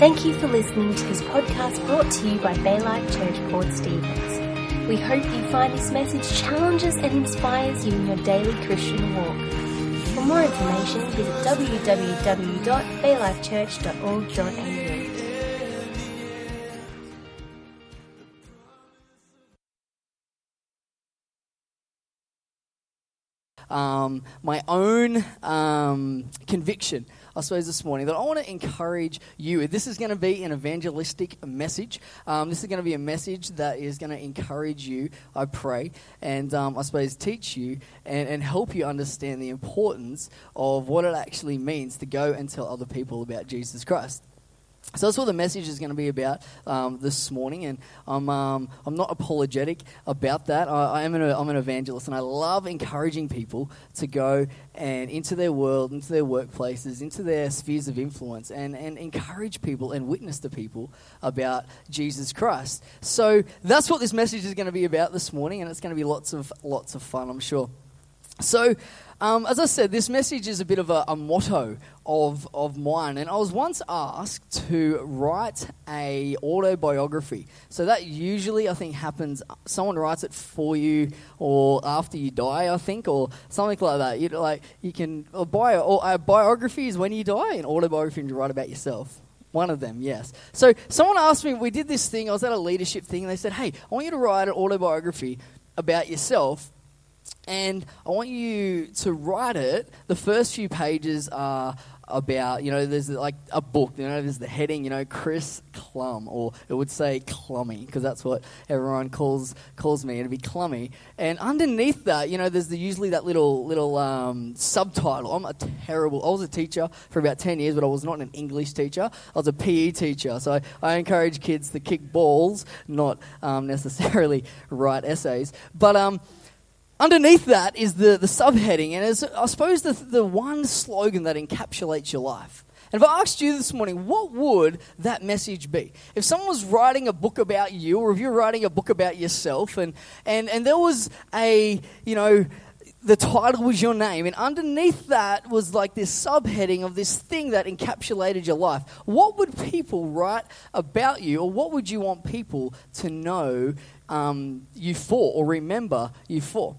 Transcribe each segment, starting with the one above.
Thank you for listening to this podcast brought to you by Baylife Church Port Stephens. We hope you find this message challenges and inspires you in your daily Christian walk. For more information, visit www.baylifechurch.org.au. um, my own um, conviction, I suppose, this morning that I want to encourage you. This is going to be an evangelistic message. Um, this is going to be a message that is going to encourage you, I pray, and um, I suppose teach you and, and help you understand the importance of what it actually means to go and tell other people about Jesus Christ. So that's what the message is going to be about um, this morning, and I'm, um, I'm not apologetic about that. I, I am an, I'm an evangelist, and I love encouraging people to go and into their world, into their workplaces, into their spheres of influence, and, and encourage people and witness to people about Jesus Christ. So that's what this message is going to be about this morning, and it's going to be lots of lots of fun, I'm sure. So, um, as I said, this message is a bit of a, a, motto of, of mine, and I was once asked to write a autobiography. So that usually, I think, happens. Someone writes it for you, or after you die, I think, or something like that. You know, like you can a bio or a biography is when you die, an autobiography you write about yourself. One of them, yes. So someone asked me, we did this thing. I was at a leadership thing, and they said, "Hey, I want you to write an autobiography about yourself." And I want you to write it. The first few pages are about, you know, there's like a book, you know, there's the heading, you know, Chris Clum, or it would say Clummy, because that's what everyone calls calls me. It'd be Clummy. And underneath that, you know, there's the, usually that little little um, subtitle. I'm a terrible, I was a teacher for about 10 years, but I was not an English teacher. I was a PE teacher. So I, I encourage kids to kick balls, not um, necessarily write essays. But, um, underneath that is the, the subheading, and it's, I suppose, the, the one slogan that encapsulates your life. And if I asked you this morning, what would that message be? If someone was writing a book about you, or if you're writing a book about yourself, and, and, and there was a, you know, the title was your name, and underneath that was like this subheading of this thing that encapsulated your life. What would people write about you, or what would you want people to know um, you for, or remember you for?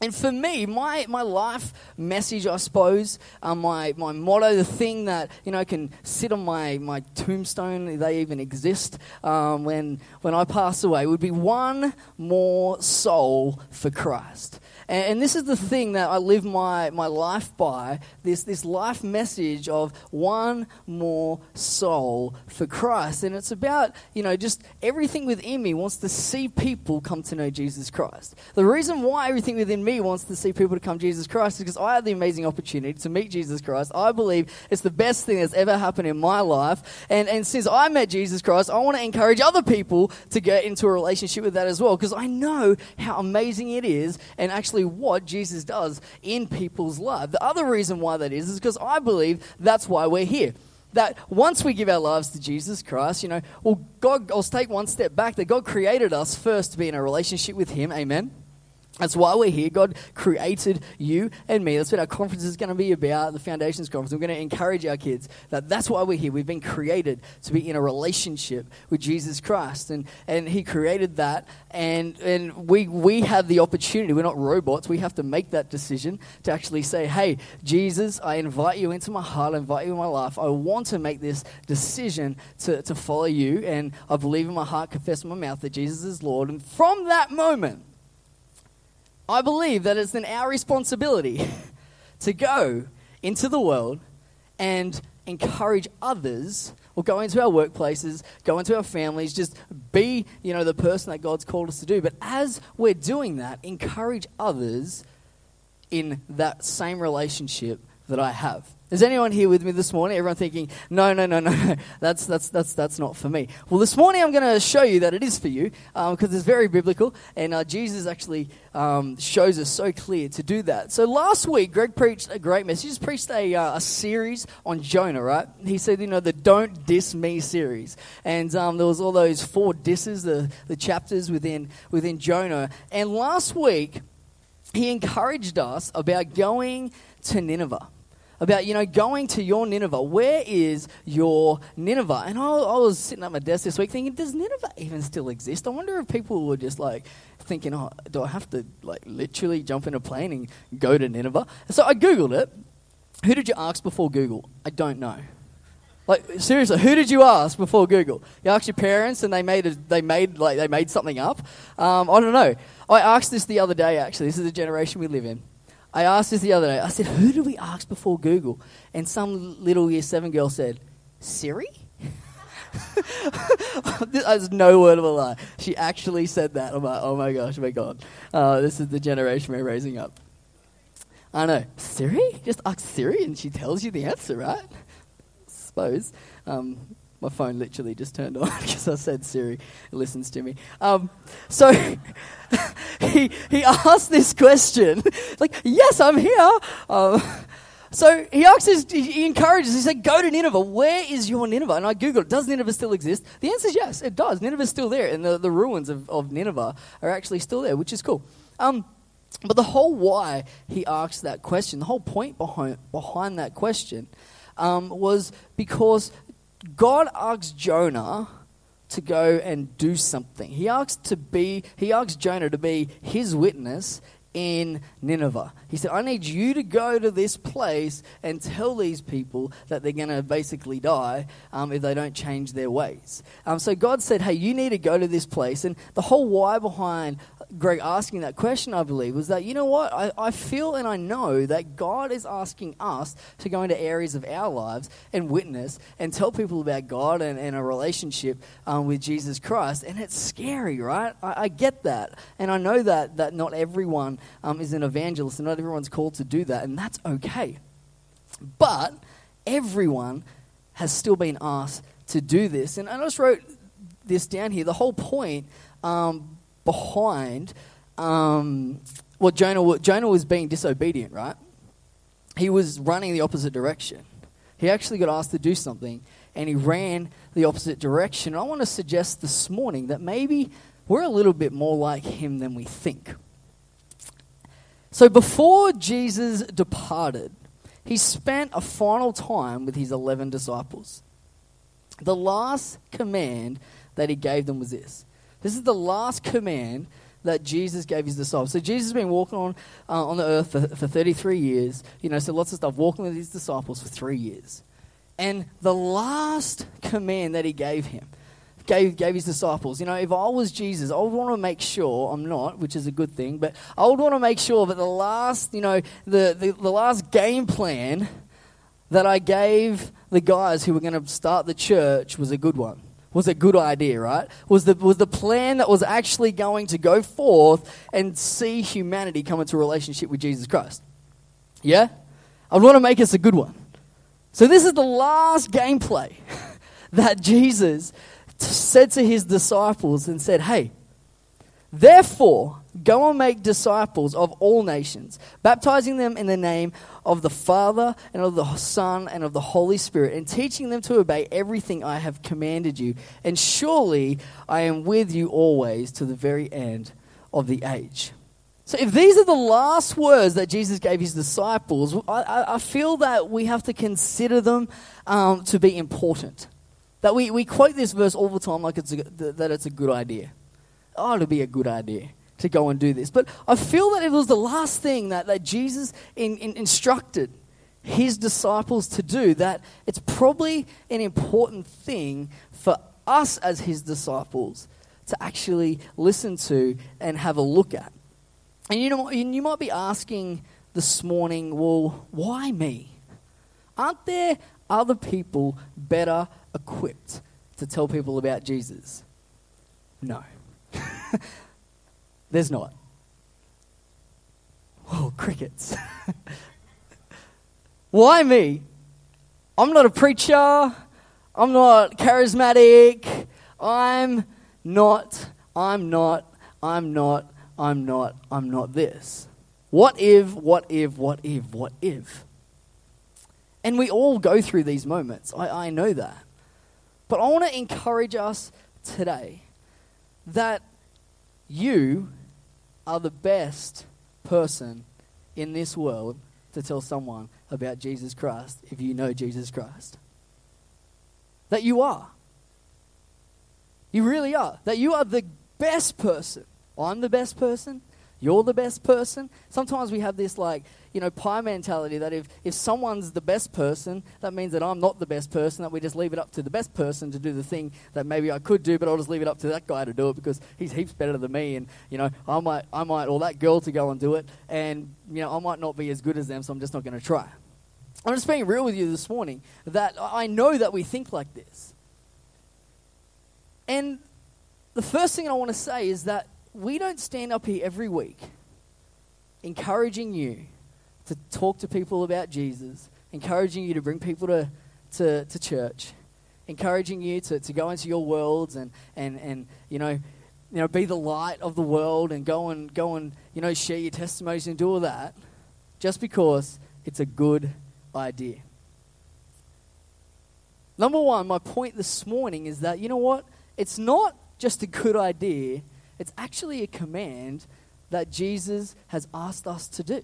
And for me, my, my life message, I suppose, uh, my, my motto, the thing that, you know, can sit on my, my tombstone, they even exist, um, when, when I pass away, would be one more soul for Christ. And, and, this is the thing that I live my, my life by this, this life message of one more soul for Christ. And it's about, you know, just everything within me wants to see people come to know Jesus Christ. The reason why everything within me wants to see people to come to Jesus Christ is because I had the amazing opportunity to meet Jesus Christ. I believe it's the best thing that's ever happened in my life. And, and since I met Jesus Christ, I want to encourage other people to get into a relationship with that as well because I know how amazing it is and actually what Jesus does in people's lives. The other reason why that is is because I believe that's why we're here that once we give our lives to Jesus Christ, you know, well, God, I'll take one step back, that God created us first to be in a relationship with Him. Amen. That's why we're here. God created you and me. That's what our conference is going to be about, the Foundations Conference. We're going to encourage our kids that that's why we're here. We've been created to be in a relationship with Jesus Christ. And, and He created that. And, and we, we have the opportunity. We're not robots. We have to make that decision to actually say, hey, Jesus, I invite you into my heart. I invite you in my life. I want to make this decision to, to follow you. And I believe in my heart, confess in my mouth that Jesus is Lord. And from that moment, I believe that it's then our responsibility to go into the world and encourage others or go into our workplaces, go into our families, just be, you know, the person that God's called us to do. But as we're doing that, encourage others in that same relationship that I have. Is anyone here with me this morning? Everyone thinking, no, no, no, no, that's, that's, that's, that's not for me. Well, this morning I'm going to show you that it is for you because um, it's very biblical and uh, Jesus actually um, shows us so clear to do that. So last week, Greg preached a great message. He preached a, uh, a series on Jonah, right? He said, you know, the Don't Diss Me series. And um, there was all those four disses, the, the chapters within, within Jonah. And last week, he encouraged us about going to Nineveh about, you know, going to your Nineveh. Where is your Nineveh? And I, I, was sitting at my desk this week thinking, does Nineveh even still exist? I wonder if people were just like thinking, oh, do I have to like literally jump in a plane and go to Nineveh? So I Googled it. Who did you ask before Google? I don't know. Like seriously, who did you ask before Google? You asked your parents, and they made a, they made like they made something up. Um, I don't know. I asked this the other day. Actually, this is the generation we live in. I asked this the other day. I said, "Who did we ask before Google?" And some little year seven girl said, "Siri." There's no word of a lie. She actually said that. I'm like, oh my gosh, my God. Uh, this is the generation we're raising up. I know. Siri? Just ask Siri and she tells you the answer, right? suppose. Um, my phone literally just turned on because I said Siri. Listens to me. Um, so he he asked this question, like, "Yes, I'm here." Um, so he asks, his, he encourages. He said, "Go to Nineveh. Where is your Nineveh?" And I googled, "Does Nineveh still exist?" The answer is yes, it does. Nineveh's still there, and the, the ruins of, of Nineveh are actually still there, which is cool. Um, but the whole why he asked that question, the whole point behind behind that question um, was because God asks Jonah to go and do something. He asks to be he asked Jonah to be his witness in Nineveh. He said, I need you to go to this place and tell these people that they're going to basically die um, if they don't change their ways. Um, so God said, Hey, you need to go to this place. And the whole why behind Greg asking that question, I believe, was that, you know what? I, I feel and I know that God is asking us to go into areas of our lives and witness and tell people about God and, and a relationship um, with Jesus Christ. And it's scary, right? I, I, get that. And I know that, that not everyone um, is an evangelist and not everyone's called to do that. And that's okay. But everyone has still been asked to do this. And I just wrote this down here. The whole point um, behind um, what Jonah, Jonah was being disobedient, right? He was running the opposite direction. He actually got asked to do something and he ran the opposite direction. I want to suggest this morning that maybe we're a little bit more like him than we think. So before Jesus departed, he spent a final time with his 11 disciples. The last command that he gave them was this this is the last command that Jesus gave his disciples. So Jesus has been walking on, uh, on the earth for, for 33 years. You know, so lots of stuff, walking with his disciples for three years. And the last command that he gave him, gave, gave his disciples, you know, if I was Jesus, I would want to make sure, I'm not, which is a good thing, but I would want to make sure that the last, you know, the, the, the last game plan that I gave the guys who were going to start the church was a good one was a good idea, right? Was the, was the plan that was actually going to go forth and see humanity come into a relationship with Jesus Christ. Yeah? I want to make us a good one. So, this is the last gameplay that Jesus said to his disciples and said, Hey, therefore, go and make disciples of all nations, baptizing them in the name of the Father and of the Son and of the Holy Spirit, and teaching them to obey everything I have commanded you. And surely I am with you always to the very end of the age. So, if these are the last words that Jesus gave his disciples, I, I feel that we have to consider them um, to be important. That we, we quote this verse all the time like it's a, that it's a good idea. Oh, it'd be a good idea to go and do this. But I feel that it was the last thing that, that Jesus in, in, instructed his disciples to do, that it's probably an important thing for us as his disciples to actually listen to and have a look at. And you know, you might be asking this morning, well, why me? Aren't there other people better equipped to tell people about Jesus? No. There's not. Oh, crickets. Why me? I'm not a preacher. I'm not charismatic. I'm not, I'm not, I'm not, I'm not, I'm not this. What if, what if, what if, what if? And we all go through these moments. I, I know that. But I want to encourage us today that you are the best person in this world to tell someone about Jesus Christ if you know Jesus Christ. That you are. You really are. That you are the best person. I'm the best person. You're the best person. Sometimes we have this like, you know, pie mentality that if, if someone's the best person, that means that I'm not the best person, that we just leave it up to the best person to do the thing that maybe I could do, but I'll just leave it up to that guy to do it because he's heaps better than me and, you know, I might I might or that girl to go and do it and you know, I might not be as good as them, so I'm just not gonna try. I'm just being real with you this morning that I know that we think like this. And the first thing I want to say is that we don't stand up here every week encouraging you to talk to people about Jesus, encouraging you to bring people to, to, to church, encouraging you to, to go into your worlds and, and, and you know, you know, be the light of the world and go and go and you know share your testimonies and do all that, just because it's a good idea. Number one, my point this morning is that you know what? It's not just a good idea, it's actually a command that Jesus has asked us to do.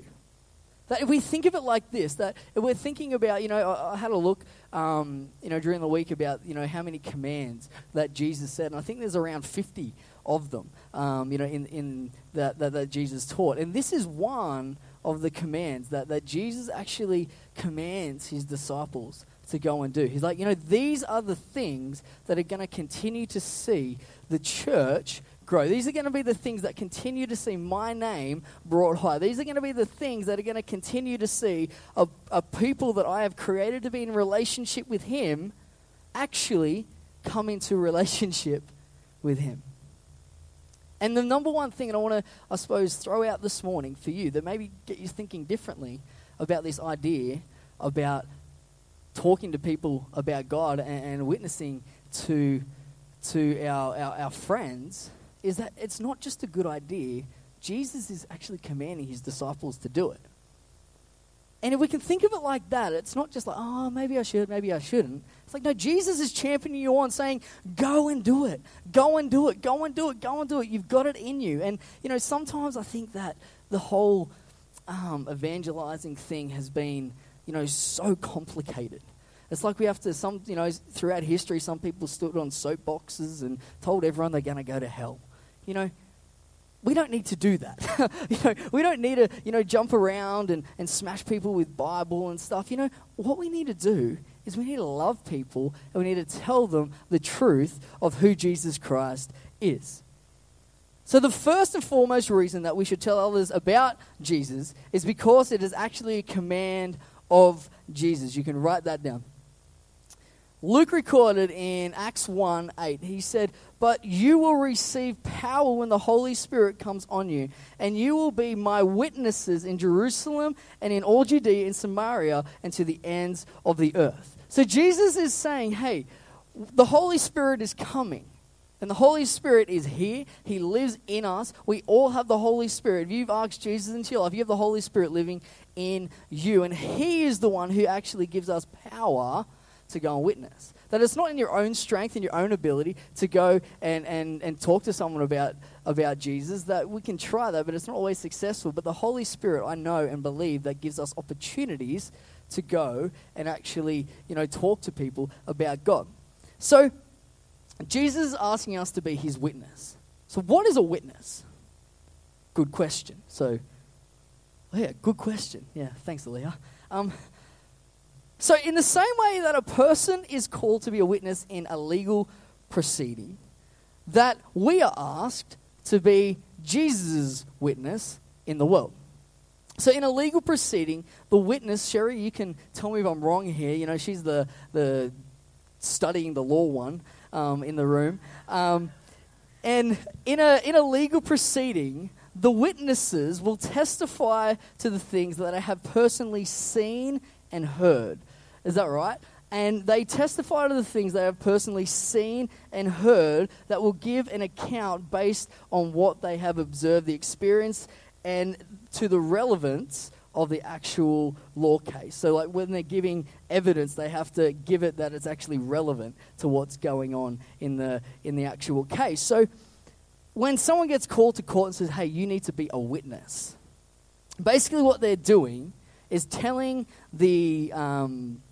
That if we think of it like this, that if we're thinking about, you know, I, had a look, um, you know, during the week about, you know, how many commands that Jesus said, and I think there's around 50 of them, um, you know, in, in that, that, that Jesus taught. And this is one of the commands that, that Jesus actually commands his disciples to go and do. He's like, you know, these are the things that are going to continue to see the church grow. These are going to be the things that continue to see my name brought high. These are going to be the things that are going to continue to see a, a people that I have created to be in relationship with Him actually come into relationship with Him. And the number one thing that I want to, I suppose, throw out this morning for you that maybe get you thinking differently about this idea about talking to people about God and, and witnessing to, to our, our, our friends is that it's not just a good idea. Jesus is actually commanding his disciples to do it. And if we can think of it like that, it's not just like, oh, maybe I should, maybe I shouldn't. It's like, no, Jesus is championing you on, saying, go and do it. Go and do it. Go and do it. Go and do it. You've got it in you. And, you know, sometimes I think that the whole um, evangelizing thing has been, you know, so complicated. It's like we have to, some, you know, throughout history, some people stood on soapboxes and told everyone they're going to go to hell. You know, we don't need to do that. you know, we don't need to, you know, jump around and, and smash people with Bible and stuff. You know, what we need to do is we need to love people and we need to tell them the truth of who Jesus Christ is. So, the first and foremost reason that we should tell others about Jesus is because it is actually a command of Jesus. You can write that down. Luke recorded in Acts 1 8, he said, But you will receive power when the Holy Spirit comes on you, and you will be my witnesses in Jerusalem and in all Judea and Samaria and to the ends of the earth. So Jesus is saying, Hey, the Holy Spirit is coming. And the Holy Spirit is here. He lives in us. We all have the Holy Spirit. If you've asked Jesus into your life, you have the Holy Spirit living in you. And He is the one who actually gives us power to go and witness. That it's not in your own strength and your own ability to go and, and, and talk to someone about, about Jesus. That we can try that, but it's not always successful. But the Holy Spirit, I know and believe, that gives us opportunities to go and actually, you know, talk to people about God. So, Jesus is asking us to be his witness. So, what is a witness? Good question. So, oh yeah, good question. Yeah, thanks, Leah. Um, so, in the same way that a person is called to be a witness in a legal proceeding, that we are asked to be Jesus' witness in the world. So, in a legal proceeding, the witness, Sherry, you can tell me if I'm wrong here. You know, she's the, the studying the law one um, in the room. Um, and in a, in a legal proceeding, the witnesses will testify to the things that they have personally seen and heard. Is that right? And they testify to the things they have personally seen and heard that will give an account based on what they have observed, the experience, and to the relevance of the actual law case. So, like when they're giving evidence, they have to give it that it's actually relevant to what's going on in the in the actual case. So, when someone gets called to court and says, "Hey, you need to be a witness," basically what they're doing is telling the um,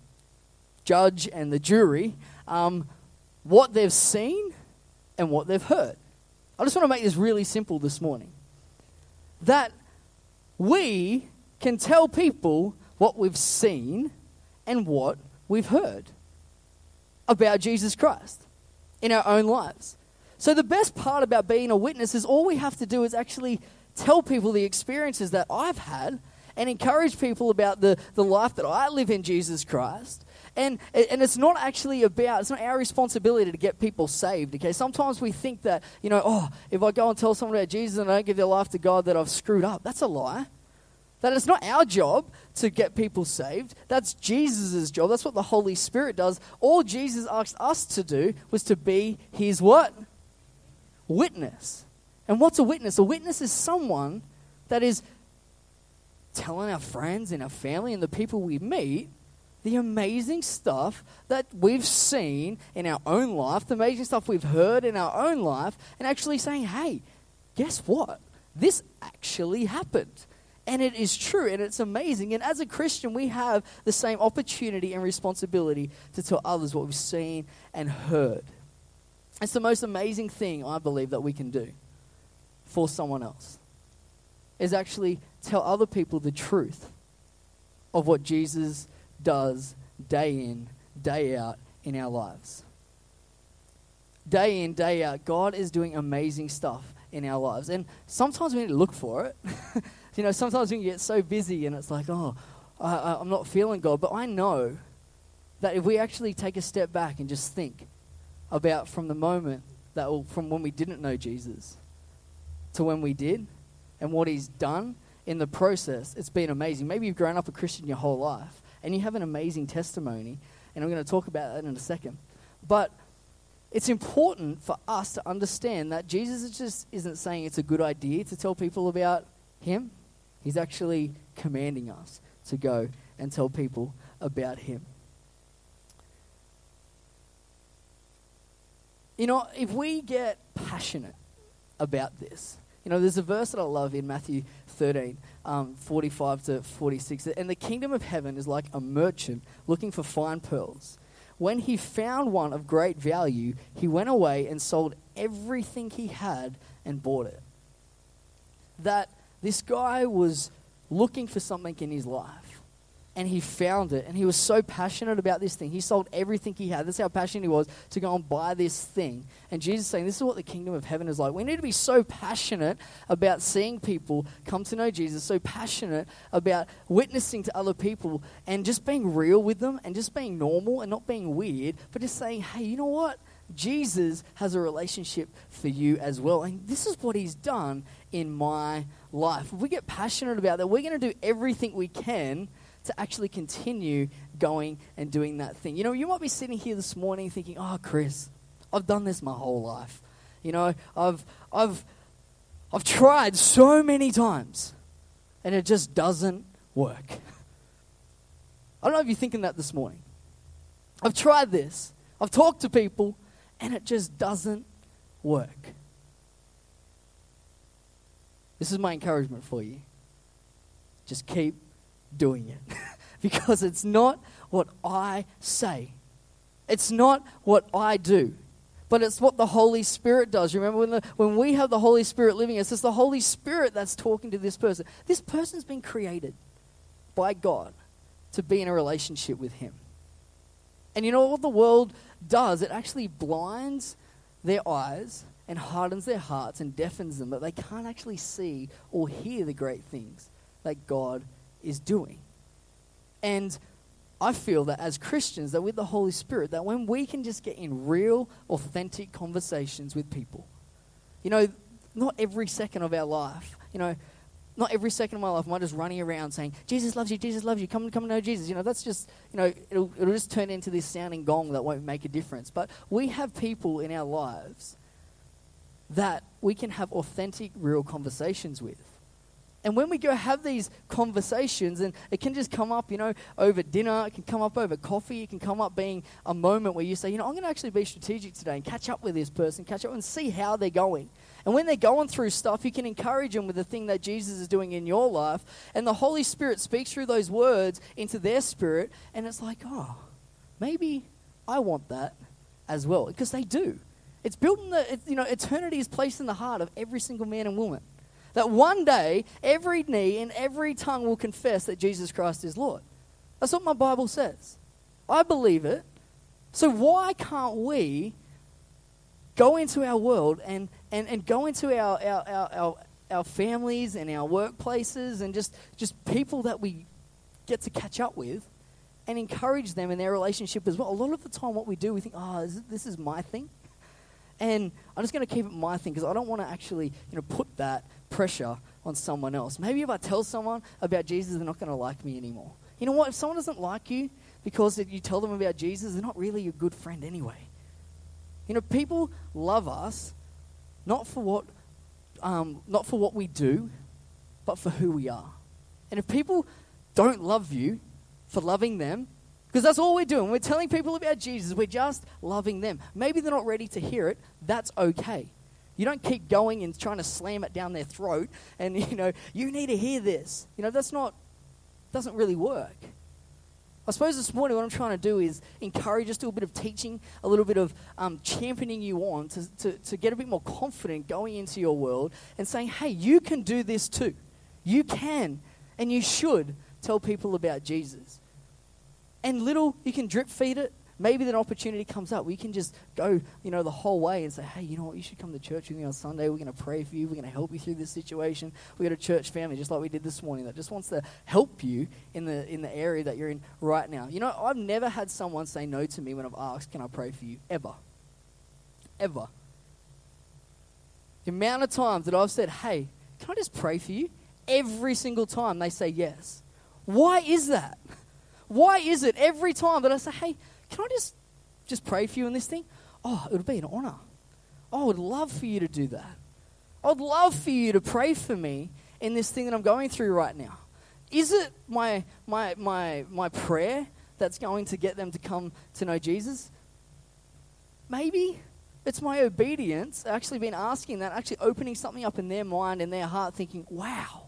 judge and the jury um, what they've seen and what they've heard. I just want to make this really simple this morning. That we can tell people what we've seen and what we've heard about Jesus Christ in our own lives. So, the best part about being a witness is all we have to do is actually tell people the experiences that I've had and encourage people about the, the life that I live in Jesus Christ. And, and it's not actually about, it's not our responsibility to get people saved, okay? Sometimes we think that, you know, oh, if I go and tell someone about Jesus and I don't give their life to God, that I've screwed up. That's a lie. That it's not our job to get people saved. That's Jesus' job. That's what the Holy Spirit does. All Jesus asked us to do was to be his what? Witness. And what's a witness? A witness is someone that is telling our friends and our family and the people we meet the amazing stuff that we've seen in our own life, the amazing stuff we've heard in our own life, and actually saying, hey, guess what? This actually happened. And it is true, and it's amazing. And as a Christian, we have the same opportunity and responsibility to tell others what we've seen and heard. It's the most amazing thing, I believe, that we can do for someone else, is actually tell other people the truth of what Jesus does day in, day out in our lives. Day in, day out, God is doing amazing stuff in our lives. And sometimes we need to look for it. you know, sometimes we get so busy and it's like, oh, I, I'm not feeling God. But I know that if we actually take a step back and just think about from the moment that, from when we didn't know Jesus to when we did and what He's done in the process, it's been amazing. Maybe you've grown up a Christian your whole life and you have an amazing testimony, and I'm going to talk about that in a second. But it's important for us to understand that Jesus just isn't saying it's a good idea to tell people about Him. He's actually commanding us to go and tell people about Him. You know, if we get passionate about this, you know, there's a verse that I love in Matthew 13, um, 45 to 46. And the kingdom of heaven is like a merchant looking for fine pearls. When he found one of great value, he went away and sold everything he had and bought it. That this guy was looking for something in his life and he found it. And he was so passionate about this thing. He sold everything he had. That's how passionate he was to go and buy this thing. And jesus saying this is what the kingdom of heaven is like. We need to be so passionate about seeing people come to know jesus so passionate about witnessing to other people and just being real with them and just being normal and not being weird but just saying hey you know what? Jesus has a relationship for you as well. And this is what he's done in my life. If we get passionate about that we're going to do everything we can to actually continue going and doing that thing. You know, you might be sitting here this morning thinking, oh, Chris, I've done this my whole life. You know, I've, I've, I've tried so many times and it just doesn't work. I don't know if you're thinking that this morning. I've tried this, I've talked to people, and it just doesn't work. This is my encouragement for you. Just keep doing it. because it's not what I say, it's not what I do. But it's what the Holy Spirit does. Remember, when, the, when we have the Holy Spirit living us, it's the Holy Spirit that's talking to this person. This person's been created by God to be in a relationship with Him. And you know what the world does? It actually blinds their eyes and hardens their hearts and deafens them that they can't actually see or hear the great things that God is doing. And I feel that as Christians, that with the Holy Spirit, that when we can just get in real, authentic conversations with people, you know, not every second of our life, you know, not every second of my life am I just running around saying, Jesus loves you, Jesus loves you, come, and come know Jesus. You know, that's just, you know, it'll, it'll just turn into this sounding gong that won't make a difference. But we have people in our lives that we can have authentic, real conversations with. And when we go have these conversations, and it can just come up, you know, over dinner, it can come up over coffee, it can come up being a moment where you say, you know, I'm going to actually be strategic today and catch up with this person, catch up and see how they're going. And when they're going through stuff, you can encourage them with the thing that Jesus is doing in your life. And the Holy Spirit speaks through those words into their spirit. And it's like, oh, maybe I want that as well. Because they do. It's built in the, it, you know, eternity is placed in the heart of every single man and woman. That one day, every knee and every tongue will confess that Jesus Christ is Lord. That's what my Bible says. I believe it. So why can't we go into our world and, and, and go into our, our, our, our, our families and our workplaces and just, just people that we get to catch up with and encourage them in their relationship as well. A lot of the time, what we do, we think, oh, this is my thing. And I'm just going to keep it my thing because I don't want to actually you know, put that pressure on someone else. Maybe if I tell someone about Jesus, they're not going to like me anymore. You know what? If someone doesn't like you because you tell them about Jesus, they're not really a good friend anyway. You know, people love us not for what, um, not for what we do, but for who we are. And if people don't love you for loving them, because that's all we're doing. We're telling people about Jesus. We're just loving them. Maybe they're not ready to hear it. That's okay. You don't keep going and trying to slam it down their throat and, you know, you need to hear this. You know, that's not, doesn't really work. I suppose this morning what I'm trying to do is encourage just to a bit of teaching, a little bit of um, championing you on to, to, to get a bit more confident going into your world and saying, hey, you can do this too. You can and you should tell people about Jesus. And little, you can drip feed it, maybe an opportunity comes up we can just go, you know, the whole way and say, hey, you know what, you should come to church with me on Sunday. We're going to pray for you. We're going to help you through this situation. We've got a church family, just like we did this morning, that just wants to help you in the, in the area that you're in right now. You know, I've never had someone say no to me when I've asked, can I pray for you? Ever. Ever. The amount of times that I've said, hey, can I just pray for you? Every single time they say yes. Why is that? Why is it every time that I say, hey, can I just just pray for you in this thing? Oh, it would be an honor. Oh, I would love for you to do that. I'd love for you to pray for me in this thing that I'm going through right now. Is it my my my my prayer that's going to get them to come to know Jesus? Maybe it's my obedience, actually been asking that, actually opening something up in their mind and their heart, thinking, wow,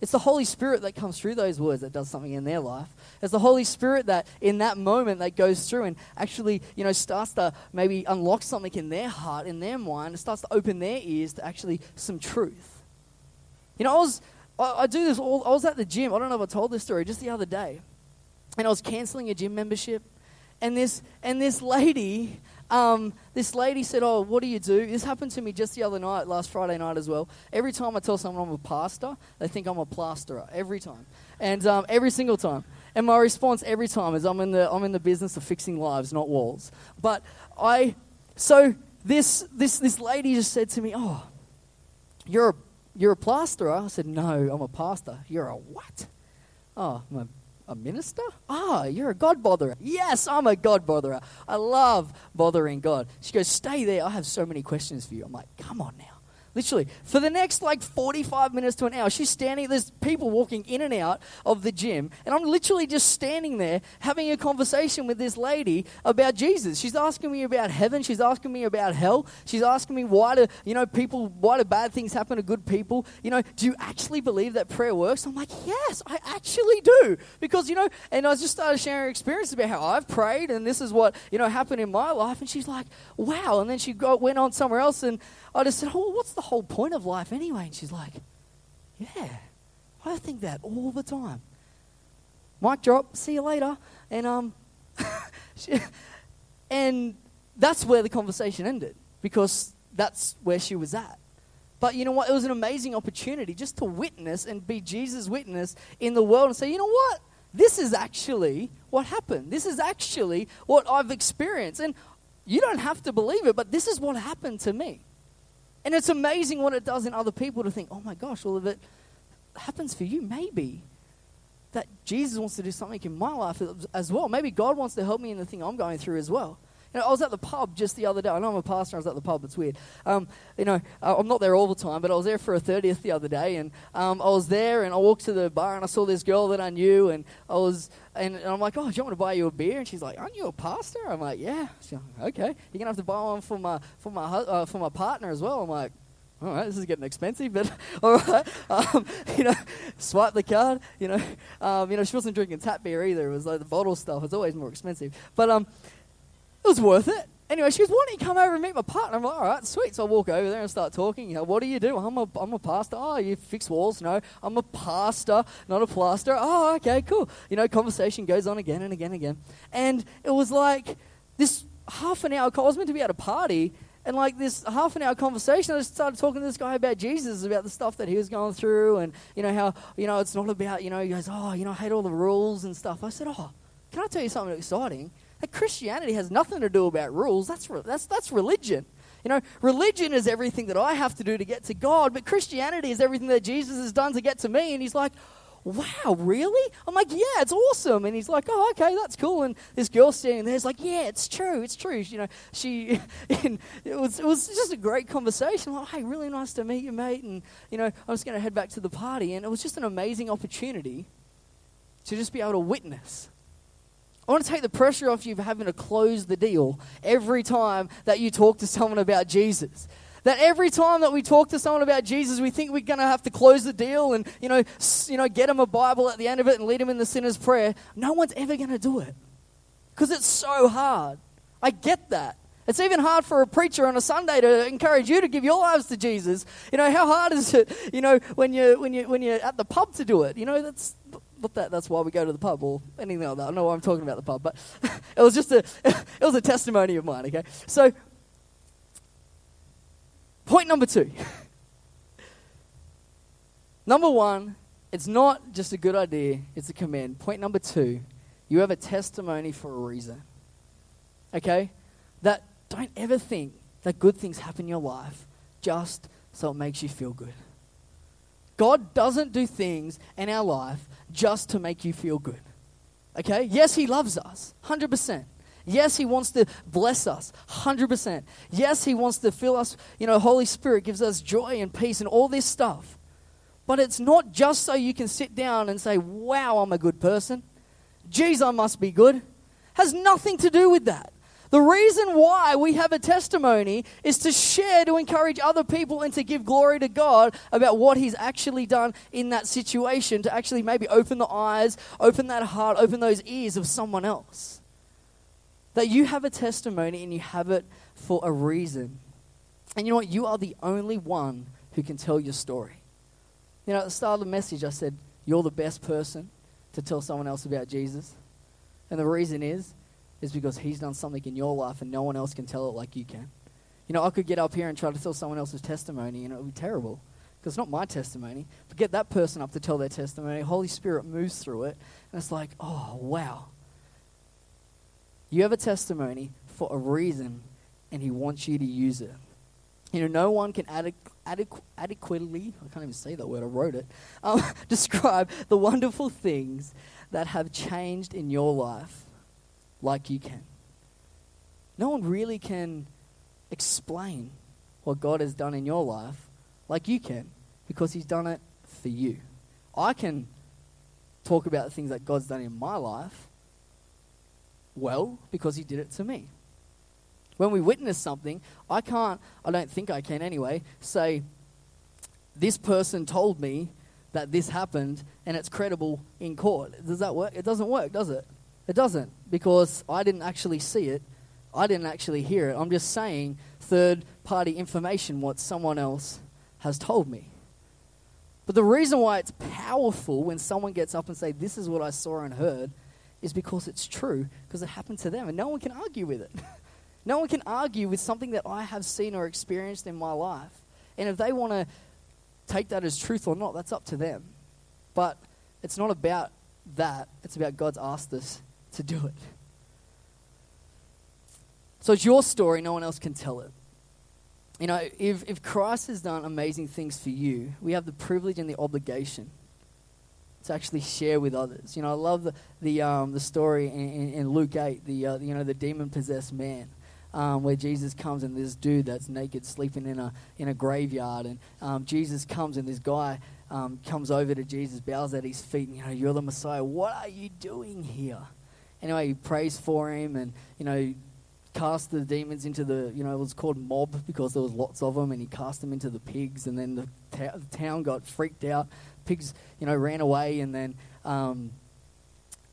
it's the Holy Spirit that comes through those words that does something in their life. It's the Holy Spirit that in that moment that goes through and actually, you know, starts to maybe unlock something in their heart, in their mind, It starts to open their ears to actually some truth. You know, I was I, I do this all I was at the gym. I don't know if I told this story just the other day. And I was canceling a gym membership. And this and this lady um, this lady said, Oh, what do you do? This happened to me just the other night, last Friday night as well. Every time I tell someone I'm a pastor, they think I'm a plasterer. Every time. And um, every single time. And my response every time is I'm in, the, I'm in the business of fixing lives, not walls. But I, so this, this, this lady just said to me, Oh, you're a, you're a plasterer? I said, No, I'm a pastor. You're a what? Oh, I'm a a minister? Ah, you're a God botherer. Yes, I'm a God botherer. I love bothering God. She goes, Stay there. I have so many questions for you. I'm like, Come on now. Literally, for the next like 45 minutes to an hour, she's standing, there's people walking in and out of the gym, and I'm literally just standing there having a conversation with this lady about Jesus. She's asking me about heaven, she's asking me about hell, she's asking me why do, you know, people, why do bad things happen to good people? You know, do you actually believe that prayer works? I'm like, yes, I actually do. Because, you know, and I just started sharing experiences about how I've prayed, and this is what, you know, happened in my life, and she's like, wow. And then she got, went on somewhere else, and I just said, Oh, what's the whole point of life anyway? And she's like, Yeah, I think that all the time. Mic drop, see you later. And, um, she, and that's where the conversation ended because that's where she was at. But you know what? It was an amazing opportunity just to witness and be Jesus' witness in the world and say, you know what? This is actually what happened. This is actually what I've experienced. And you don't have to believe it, but this is what happened to me. And it's amazing what it does in other people to think, oh my gosh, well, if it happens for you, maybe that Jesus wants to do something in my life as well. Maybe God wants to help me in the thing I'm going through as well. You know, I was at the pub just the other day. I know I'm a pastor. I was at the pub. It's weird. Um, you know, uh, I'm not there all the time, but I was there for a 30th the other day, and um, I was there, and I walked to the bar, and I saw this girl that I knew, and I was, and, and I'm like, oh, do you want to buy you a beer? And she's like, aren't you a pastor? I'm like, yeah. She's like, okay. You're gonna have to buy one for my for my uh, for my partner as well. I'm like, all right, this is getting expensive, but all right, um, you know, swipe the card. You know, um, you know, she wasn't drinking tap beer either. It was like the bottle stuff. It's always more expensive, but um, was worth it. Anyway, she was wanting to come over and meet my partner. I'm like, all right, sweet. So I walk over there and start talking. You know, what do you do? I'm a, I'm a pastor. Oh, you fix walls? No, I'm a pastor, not a plaster. Oh, okay, cool. You know, conversation goes on again and again and again. And it was like this half an hour. I was meant to be at a party, and like this half an hour conversation, I just started talking to this guy about Jesus, about the stuff that he was going through, and you know how you know it's not about you know he goes, oh, you know, I hate all the rules and stuff. I said, oh, can I tell you something exciting? That Christianity has nothing to do about rules. That's, re- that's, that's religion. You know, religion is everything that I have to do to get to God, but Christianity is everything that Jesus has done to get to me. And he's like, wow, really? I'm like, yeah, it's awesome. And he's like, oh, okay, that's cool. And this girl standing there is like, yeah, it's true, it's true. You know, she, and it was, it was just a great conversation. I'm like, hey, really nice to meet you, mate. And, you know, I'm just going to head back to the party. And it was just an amazing opportunity to just be able to witness I want to take the pressure off you of having to close the deal every time that you talk to someone about Jesus. That every time that we talk to someone about Jesus, we think we're going to have to close the deal and, you know, you know, get them a Bible at the end of it and lead them in the sinner's prayer. No one's ever going to do it because it's so hard. I get that. It's even hard for a preacher on a Sunday to encourage you to give your lives to Jesus. You know, how hard is it, you know, when you when you when you're at the pub to do it? You know, that's not that that's why we go to the pub or anything like that. I don't know why I'm talking about the pub, but it was just a it was a testimony of mine, okay? So point number 2. number 1, it's not just a good idea, it's a command. Point number 2, you have a testimony for a reason. Okay? That don't ever think that good things happen in your life just so it makes you feel good. God doesn't do things in our life just to make you feel good. Okay? Yes, He loves us, 100%. Yes, He wants to bless us, 100%. Yes, He wants to fill us, you know, Holy Spirit gives us joy and peace and all this stuff. But it's not just so you can sit down and say, wow, I'm a good person. Geez, I must be good. Has nothing to do with that. The reason why we have a testimony is to share, to encourage other people, and to give glory to God about what He's actually done in that situation, to actually maybe open the eyes, open that heart, open those ears of someone else. That you have a testimony and you have it for a reason. And you know what? You are the only one who can tell your story. You know, at the start of the message, I said, You're the best person to tell someone else about Jesus. And the reason is, is because He's done something in your life and no one else can tell it like you can. You know, I could get up here and try to tell someone else's testimony and it would be terrible because it's not my testimony. But get that person up to tell their testimony. Holy Spirit moves through it and it's like, oh, wow. You have a testimony for a reason and He wants you to use it. You know, no one can adequ- adequ- adequately, I can't even say that word, I wrote it, um, describe the wonderful things that have changed in your life like you can. No one really can explain what God has done in your life like you can because He's done it for you. I can talk about the things that God's done in my life well because He did it to me. When we witness something, I can't, I don't think I can anyway, say, this person told me that this happened and it's credible in court. Does that work? It doesn't work, does it? It doesn't, because I didn't actually see it. I didn't actually hear it. I'm just saying third party information, what someone else has told me. But the reason why it's powerful when someone gets up and say, This is what I saw and heard, is because it's true, because it happened to them, and no one can argue with it. no one can argue with something that I have seen or experienced in my life. And if they want to take that as truth or not, that's up to them. But it's not about that, it's about God's asked us to do it. So it's your story, no one else can tell it. You know, if, if Christ has done amazing things for you, we have the privilege and the obligation to actually share with others. You know, I love the, the, um, the story in, in, Luke 8, the, uh, you know, the demon possessed man. um, where Jesus comes and this dude that's naked sleeping in a in a graveyard, and um, Jesus comes and this guy um, comes over to Jesus, bows at his feet, and you know, you're the Messiah. What are you doing here? Anyway, he prays for him, and you know, cast the demons into the you know it was called mob because there was lots of them, and he cast them into the pigs, and then the, the town got freaked out. Pigs, you know, ran away, and then um,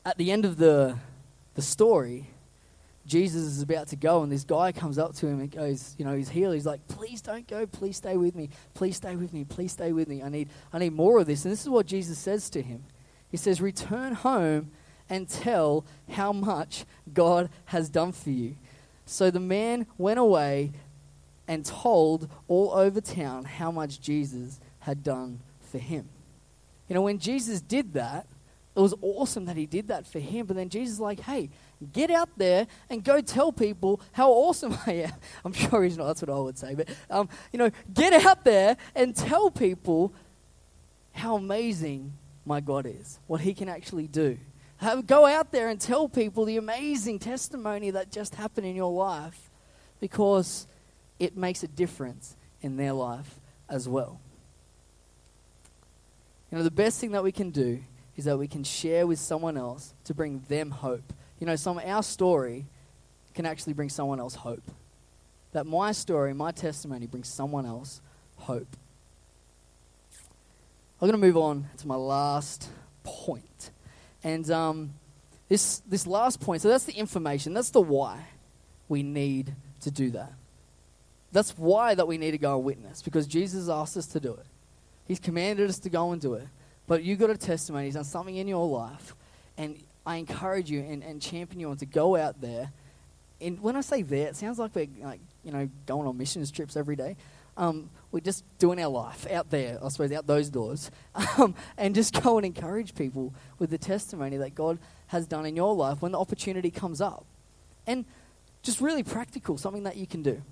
at the end of the the story, Jesus is about to go, and this guy comes up to him and goes, you know, he's healed. He's like, please don't go. Please stay with me. Please stay with me. Please stay with me. I need, I need more of this. And this is what Jesus says to him. He says, return home and tell how much God has done for you. So the man went away and told all over town how much Jesus had done for him. You know, when Jesus did that, it was awesome that he did that for him. But then Jesus is like, hey, get out there and go tell people how awesome I am. I'm sure he's not, that's what I would say. But, um, you know, get out there and tell people how amazing my God is, what he can actually do. Have, go out there and tell people the amazing testimony that just happened in your life because it makes a difference in their life as well. You know, the best thing that we can do is that we can share with someone else to bring them hope. You know, some our story can actually bring someone else hope. That my story, my testimony brings someone else hope. I'm going to move on to my last point. And um, this, this last point, so that's the information, that's the why we need to do that. That's why that we need to go and witness, because Jesus asked us to do it. He's commanded us to go and do it. But you've got a testimony, He's done something in your life, and I encourage you and, and champion you on to go out there. And when I say there, it sounds like we're like, you know, going on missions trips every day. Um, we're just doing our life out there, I suppose, out those doors, um, and just go and encourage people with the testimony that God has done in your life when the opportunity comes up. And just really practical, something that you can do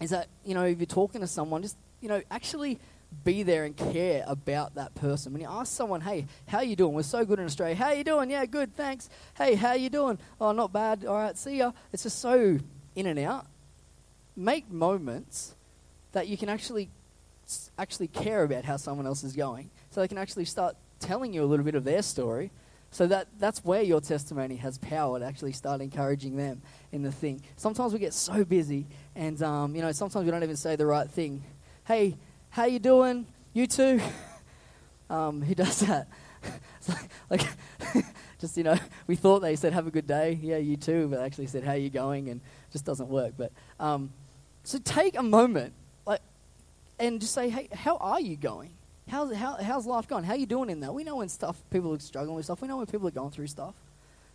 is that, you know, if you're talking to someone, just, you know, actually be there and care about that person. When you ask someone, "Hey, how you doing?" We're so good in Australia. How you doing? Yeah, good, thanks. Hey, how you doing? Oh, not bad. All right, see ya. It's just so in and out. Make moments that you can actually actually care about how someone else is going, so they can actually start telling you a little bit of their story. So that that's where your testimony has power to actually start encouraging them in the thing. Sometimes we get so busy, and um, you know, sometimes we don't even say the right thing. Hey, how you doing? You too? Um, who does that? like, like just, you know, we thought they said, have a good day. Yeah, you too. But actually said, how you going? And just doesn't work. But um, so take a moment and just say, hey, how are you going? How's, how, how's life going? How are you doing in that? We know when stuff, people are struggling with stuff. We know when people are going through stuff.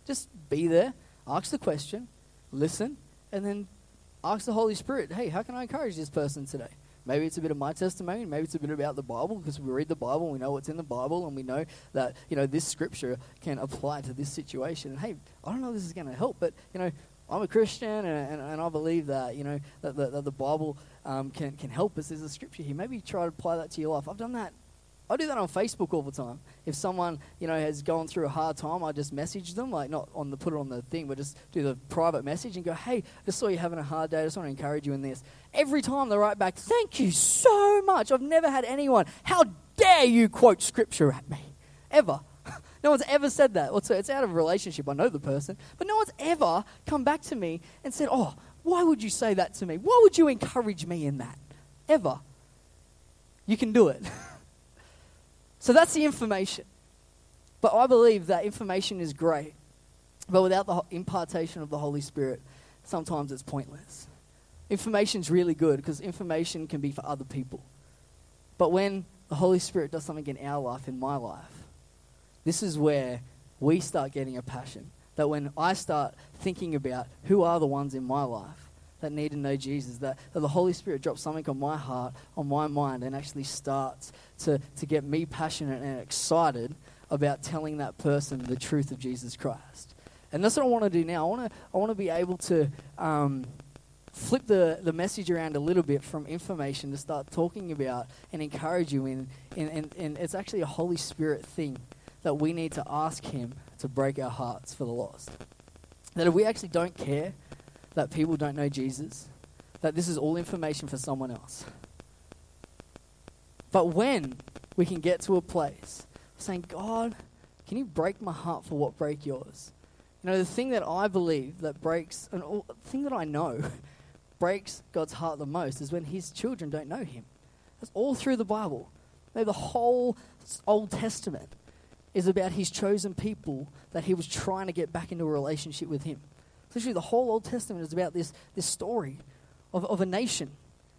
Just be there, ask the question, listen, and then ask the Holy Spirit, hey, how can I encourage this person today? Maybe it's a bit of my testimony. Maybe it's a bit about the Bible because we read the Bible, we know what's in the Bible, and we know that you know this scripture can apply to this situation. And hey, I don't know if this is going to help, but you know I'm a Christian, and, and, and, I believe that you know that the, that the Bible um, can can help us. There's a scripture here. Maybe try to apply that to your life. I've done that I do that on Facebook all the time. If someone, you know, has gone through a hard time, I just message them, like not on the put it on the thing, but just do the private message and go, "Hey, just saw you having a hard day. I just want to encourage you in this." Every time they write back, "Thank you so much. I've never had anyone. How dare you quote scripture at me, ever." No one's ever said that. It's out of a relationship. I know the person, but no one's ever come back to me and said, "Oh, why would you say that to me? Why would you encourage me in that?" Ever. You can do it. So that's the information. But I believe that information is great. But without the impartation of the Holy Spirit, sometimes it's pointless. Information is really good because information can be for other people. But when the Holy Spirit does something in our life, in my life, this is where we start getting a passion. That when I start thinking about who are the ones in my life, that need to know Jesus, that, that the Holy Spirit drops something on my heart, on my mind, and actually starts to, to get me passionate and excited about telling that person the truth of Jesus Christ. And that's what I want to do now. I want to, I want to be able to um, flip the, the message around a little bit from information to start talking about and encourage you in, in, in, in it's actually a Holy Spirit thing that we need to ask Him to break our hearts for the lost. That if we actually don't care that people don't know Jesus, that this is all information for someone else. But when we can get to a place saying, God, can you break my heart for what break yours? You know, the thing that I believe that breaks, and all, the thing that I know breaks God's heart the most is when his children don't know him. That's all through the Bible. Maybe the whole Old Testament is about his chosen people that he was trying to get back into a relationship with him. Literally, the whole Old Testament is about this, this story of, of a nation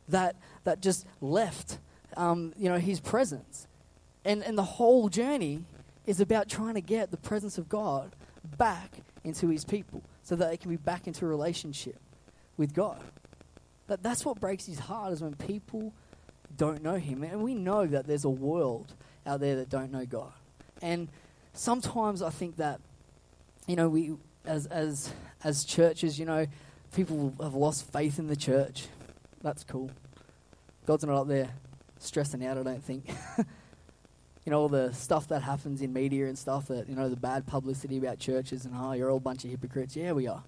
that, that just left um, you know, his presence. And, and the whole journey is about trying to get the presence of God back into his people so that they can be back into a relationship with God. That, that's what breaks his heart is when people don't know him. And we know that there's a world out there that don't know God. And sometimes I think that, you know, we, as, as, as churches, you know, people have lost faith in the church. That's cool. God's not up there stressing out, I don't think. you know, all the stuff that happens in media and stuff that, you know, the bad publicity about churches and, oh, you're all a bunch of hypocrites. Yeah, we are.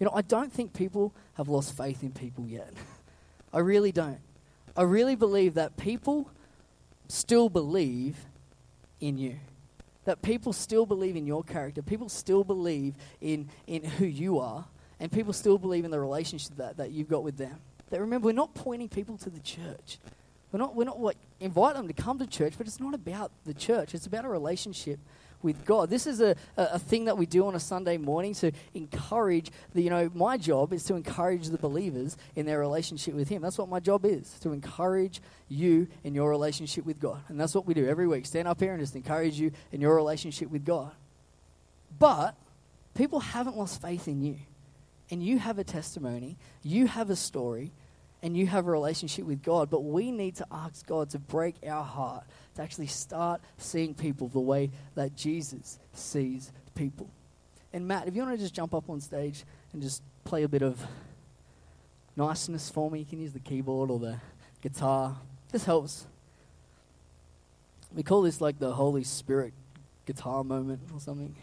You know, I don't think people have lost faith in people yet. I really don't. I really believe that people still believe in you. That people still believe in your character. People still believe in, in who you are. And people still believe in the relationship that, that you've got with them. That remember, we're not pointing people to the church. We're not, we're not like, invite them to come to church, but it's not about the church. It's about a relationship with God. This is a, a, thing that we do on a Sunday morning to encourage the, you know, my job is to encourage the believers in their relationship with Him. That's what my job is, to encourage you in your relationship with God. And that's what we do every week. Stand up here and just encourage you in your relationship with God. But people haven't lost faith in you. And you have a testimony, you have a story, and you have a relationship with God. But we need to ask God to break our heart to actually start seeing people the way that Jesus sees people. And Matt, if you want to just jump up on stage and just play a bit of niceness for me, you can use the keyboard or the guitar. This helps. We call this like the Holy Spirit guitar moment or something.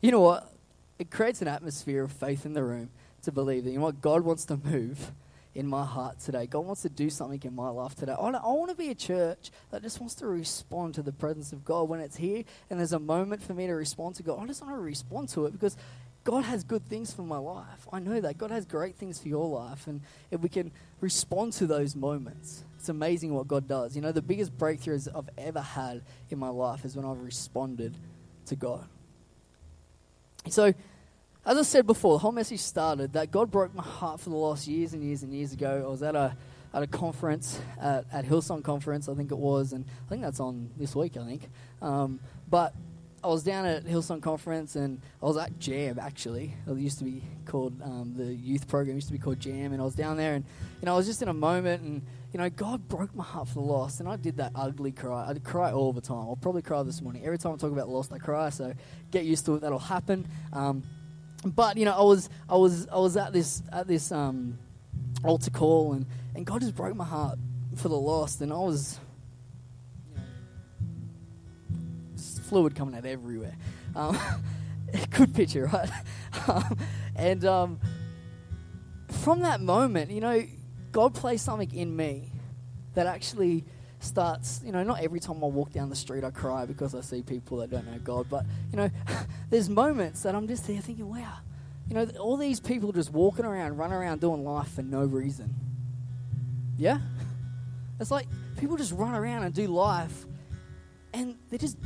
You know what? It creates an atmosphere of faith in the room to believe that, you know what, God wants to move in my heart today. God wants to do something in my life today. I, want to be a church that just wants to respond to the presence of God when it's here and there's a moment for me to respond to God. I just want to respond to it because God has good things for my life. I know that. God has great things for your life. And if we can respond to those moments, it's amazing what God does. You know, the biggest breakthroughs I've ever had in my life is when I've responded to God. So, as I said before, the whole message started that God broke my heart for the last years and years and years ago. I was at a at a conference at, at Hillsong Conference, I think it was, and I think that's on this week, I think. Um, but I was down at Hillsong Conference and I was at Jam actually. It used to be called um, the youth program used to be called Jam, and I was down there and you know I was just in a moment and you know God broke my heart for the lost, and I did that ugly cry. I'd cry all the time. I'll probably cry this morning. Every time I talk about lost, I cry. So get used to it. That'll happen. Um, but you know, I was I was I was at this at this um, altar call, and and God just broke my heart for the lost, and I was you know, fluid coming out everywhere. Um, good picture, right? Um, and um, from that moment, you know, God placed something in me that actually starts, you know, not every time I walk down the street I cry because I see people that don't know God, but, you know, there's moments that I'm just there thinking, wow, you know, all these people just walking around, running around doing life for no reason. Yeah? It's like people just run around and do life and they're just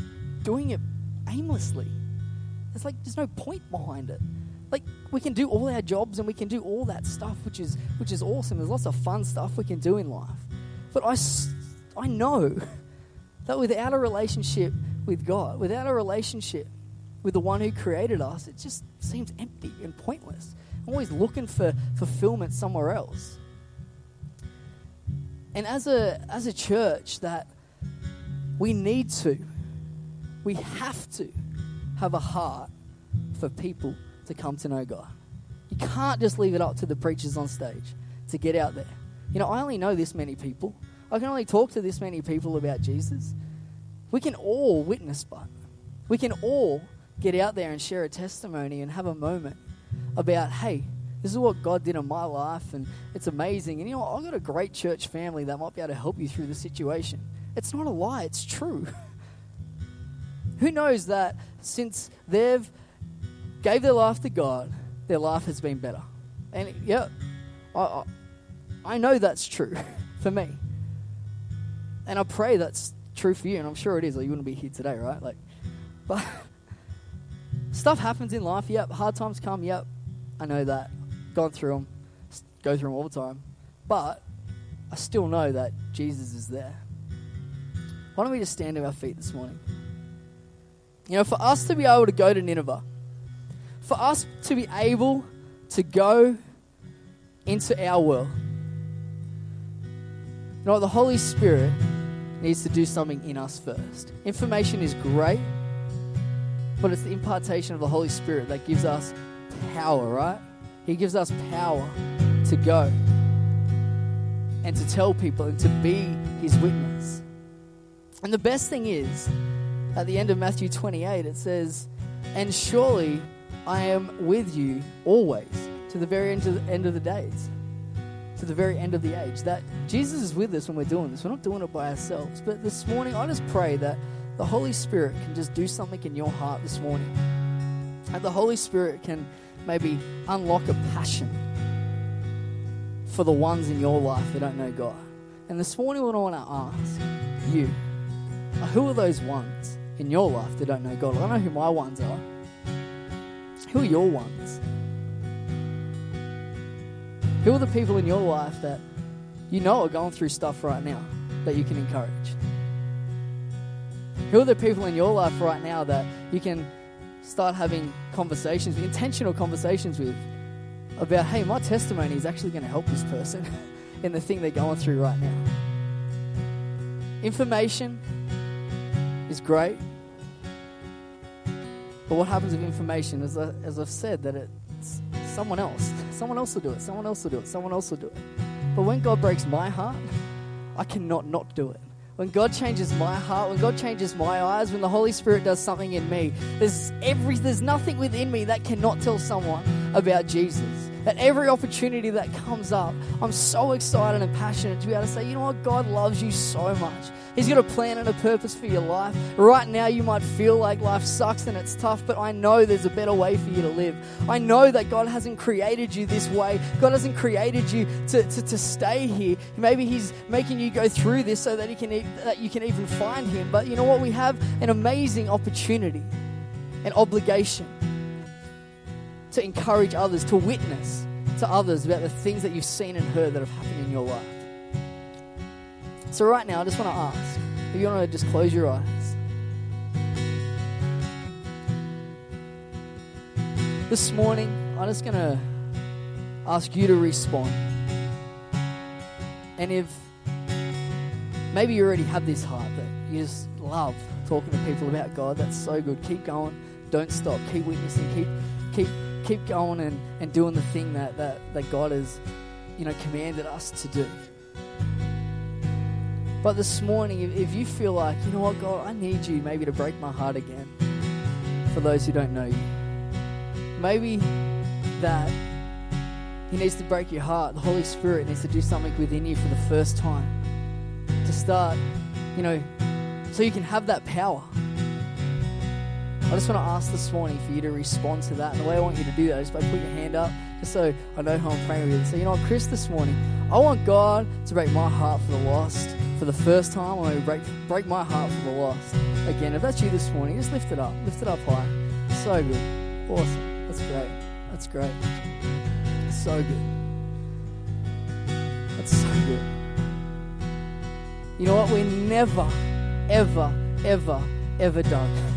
doing it aimlessly. It's like there's no point behind it. Like we can do all our jobs and we can do all that stuff, which is which is awesome. There's lots of fun stuff we can do in life. But I, I know that without a relationship with God, without a relationship with the one who created us, it just seems empty and pointless. I'm always looking for fulfillment somewhere else. And as a, as a church, that we need to, we have to have a heart for people to come to know God. You can't just leave it up to the preachers on stage to get out there. You know, I only know this many people. I can only talk to this many people about Jesus. We can all witness, but we can all get out there and share a testimony and have a moment about, hey, this is what God did in my life, and it's amazing. And you know. I've got a great church family that might be able to help you through the situation. It's not a lie, it's true. Who knows that since they've gave their life to God, their life has been better. And yeah, I, I, I know that's true for me. And I pray that's true for you, and I'm sure it is, or you wouldn't be here today, right? Like, but stuff happens in life. Yep, hard times come. Yep, I know that. Gone through them, go through them all the time. But I still know that Jesus is there. Why don't we just stand to our feet this morning? You know, for us to be able to go to Nineveh, for us to be able to go into our world, you know, the Holy Spirit needs to do something in us first. Information is great, but it's the impartation of the Holy Spirit that gives us power, right? He gives us power to go and to tell people and to be His witness. And the best thing is, at the end of Matthew 28, it says, And surely I am with you always to the very end of the, end of the days to the very end of the age. That Jesus is with us when we're doing this. We're not doing it by ourselves. But this morning, I just pray that the Holy Spirit can just do something in your heart this morning. And the Holy Spirit can maybe unlock a passion for the ones in your life that don't know God. And this morning, what I want to ask you who are those ones in your life that don't know God? I know who my ones are. Who are your ones? Who are the people in your life that you know are going through stuff right now that you can encourage? Who are the people in your life right now that you can start having conversations, intentional conversations with about, hey, my testimony is actually going to help this person in the thing they're going through right now? Information is great. But what happens with information, as, I, as I've said, that it's someone else. Someone else will do it. Someone else will do it. Someone else will do it. But when God breaks my heart, I cannot not do it. When God changes my heart, when God changes my eyes, when the Holy Spirit does something in me, there's every there's nothing within me that cannot tell someone about Jesus. At every opportunity that comes up, I'm so excited and passionate to be able to say, you know what, God loves you so much. He's got a plan and a purpose for your life. Right now, you might feel like life sucks and it's tough, but I know there's a better way for you to live. I know that God hasn't created you this way. God hasn't created you to, to, to stay here. Maybe He's making you go through this so that, he can, that you can even find Him. But you know what? We have an amazing opportunity, an obligation to encourage others, to witness to others about the things that you've seen and heard that have happened in your life. So, right now, I just want to ask if you want to just close your eyes. This morning, I'm just going to ask you to respond. And if maybe you already have this heart that you just love talking to people about God, that's so good. Keep going. Don't stop. Keep witnessing. Keep, keep, keep going and, and doing the thing that, that, that God has, you know, commanded us to do. But this morning, if, if you feel like, you know what, God, I need you maybe to break my heart again for those who don't know you. Maybe that He needs to break your heart. The Holy Spirit needs to do something within you for the first time. To start, you know, so you can have that power. I just want to ask this morning for you to respond to that. And the way I want you to do that is by putting your hand up, just so I know who I'm praying with. You. So, you know what, Chris, this morning, I want God to break my heart for the lost for the first time. I want to break, break my heart for the lost. Again, if that's you this morning, just lift it up. Lift it up high. So good. Awesome. That's great. That's great. So good. That's so good. You know what? We're never, ever, ever, ever done.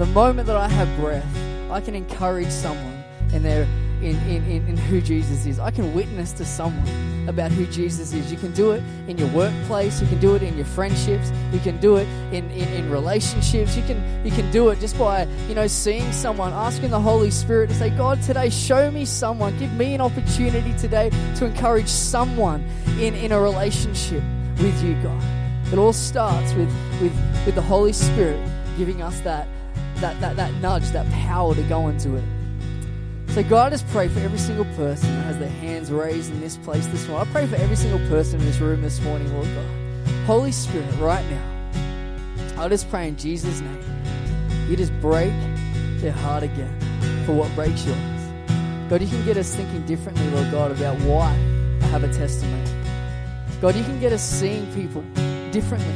The moment that I have breath, I can encourage someone in their in, in, in, who Jesus is. I can witness to someone about who Jesus is. You can do it in your workplace, you can do it in your friendships, you can do it in, in, in relationships, you can you can do it just by, you know, seeing someone, asking the Holy Spirit to say, God, today show me someone, give me an opportunity today to encourage someone in, in a relationship with you, God. It all starts with, with, with the Holy Spirit giving us that that, that, that nudge, that power to go into it. So, God, I just pray for every single person that has their hands raised in this place this morning. I pray for every single person in this room this morning, Lord God. Holy Spirit, right now, I just pray in Jesus' name, you just break their heart again for what breaks yours. God, you can get us thinking differently, Lord God, about why I have a testimony. God, you can get us seeing people differently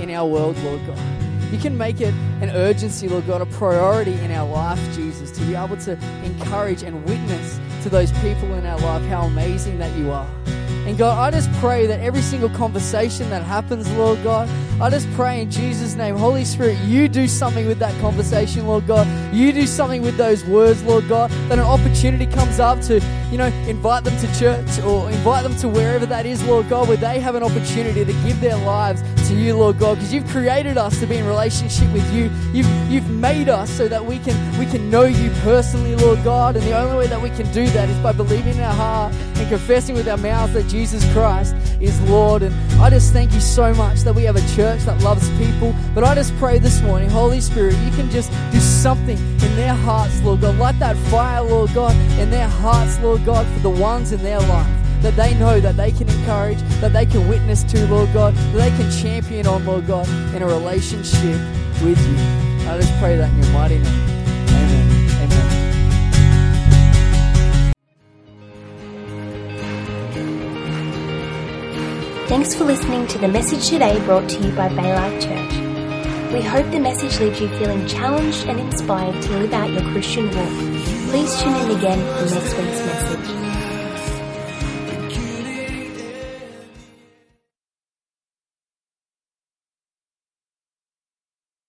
in our world, Lord God. You can make it an urgency, Lord God, a priority in our life, Jesus, to be able to encourage and witness to those people in our life how amazing that you are. And God, I just pray that every single conversation that happens, Lord God, I just pray in Jesus' name, Holy Spirit, you do something with that conversation, Lord God. You do something with those words, Lord God, that an opportunity comes up to, you know, invite them to church or invite them to wherever that is, Lord God, where they have an opportunity to give their lives to you, Lord God, because you've created us to be in relationship with you. You've, you've made us so that we can we can know you personally, Lord God. And the only way that we can do that is by believing in our heart and confessing with our mouths that Jesus Christ is Lord. And I just thank you so much that we have a church that loves people. But I just pray this morning, Holy Spirit, you can just do something in their hearts, Lord God. Light that fire, Lord God, in their hearts, Lord God, for the ones in their life that they know that they can encourage, that they can witness to, Lord God, that they can champion on, Lord God, in a relationship with you. I just pray that in your mighty name. Amen. Amen. Thanks for listening to the message today brought to you by Baylife Church. We hope the message leaves you feeling challenged and inspired to live out your Christian walk. Please tune in again for next week's message.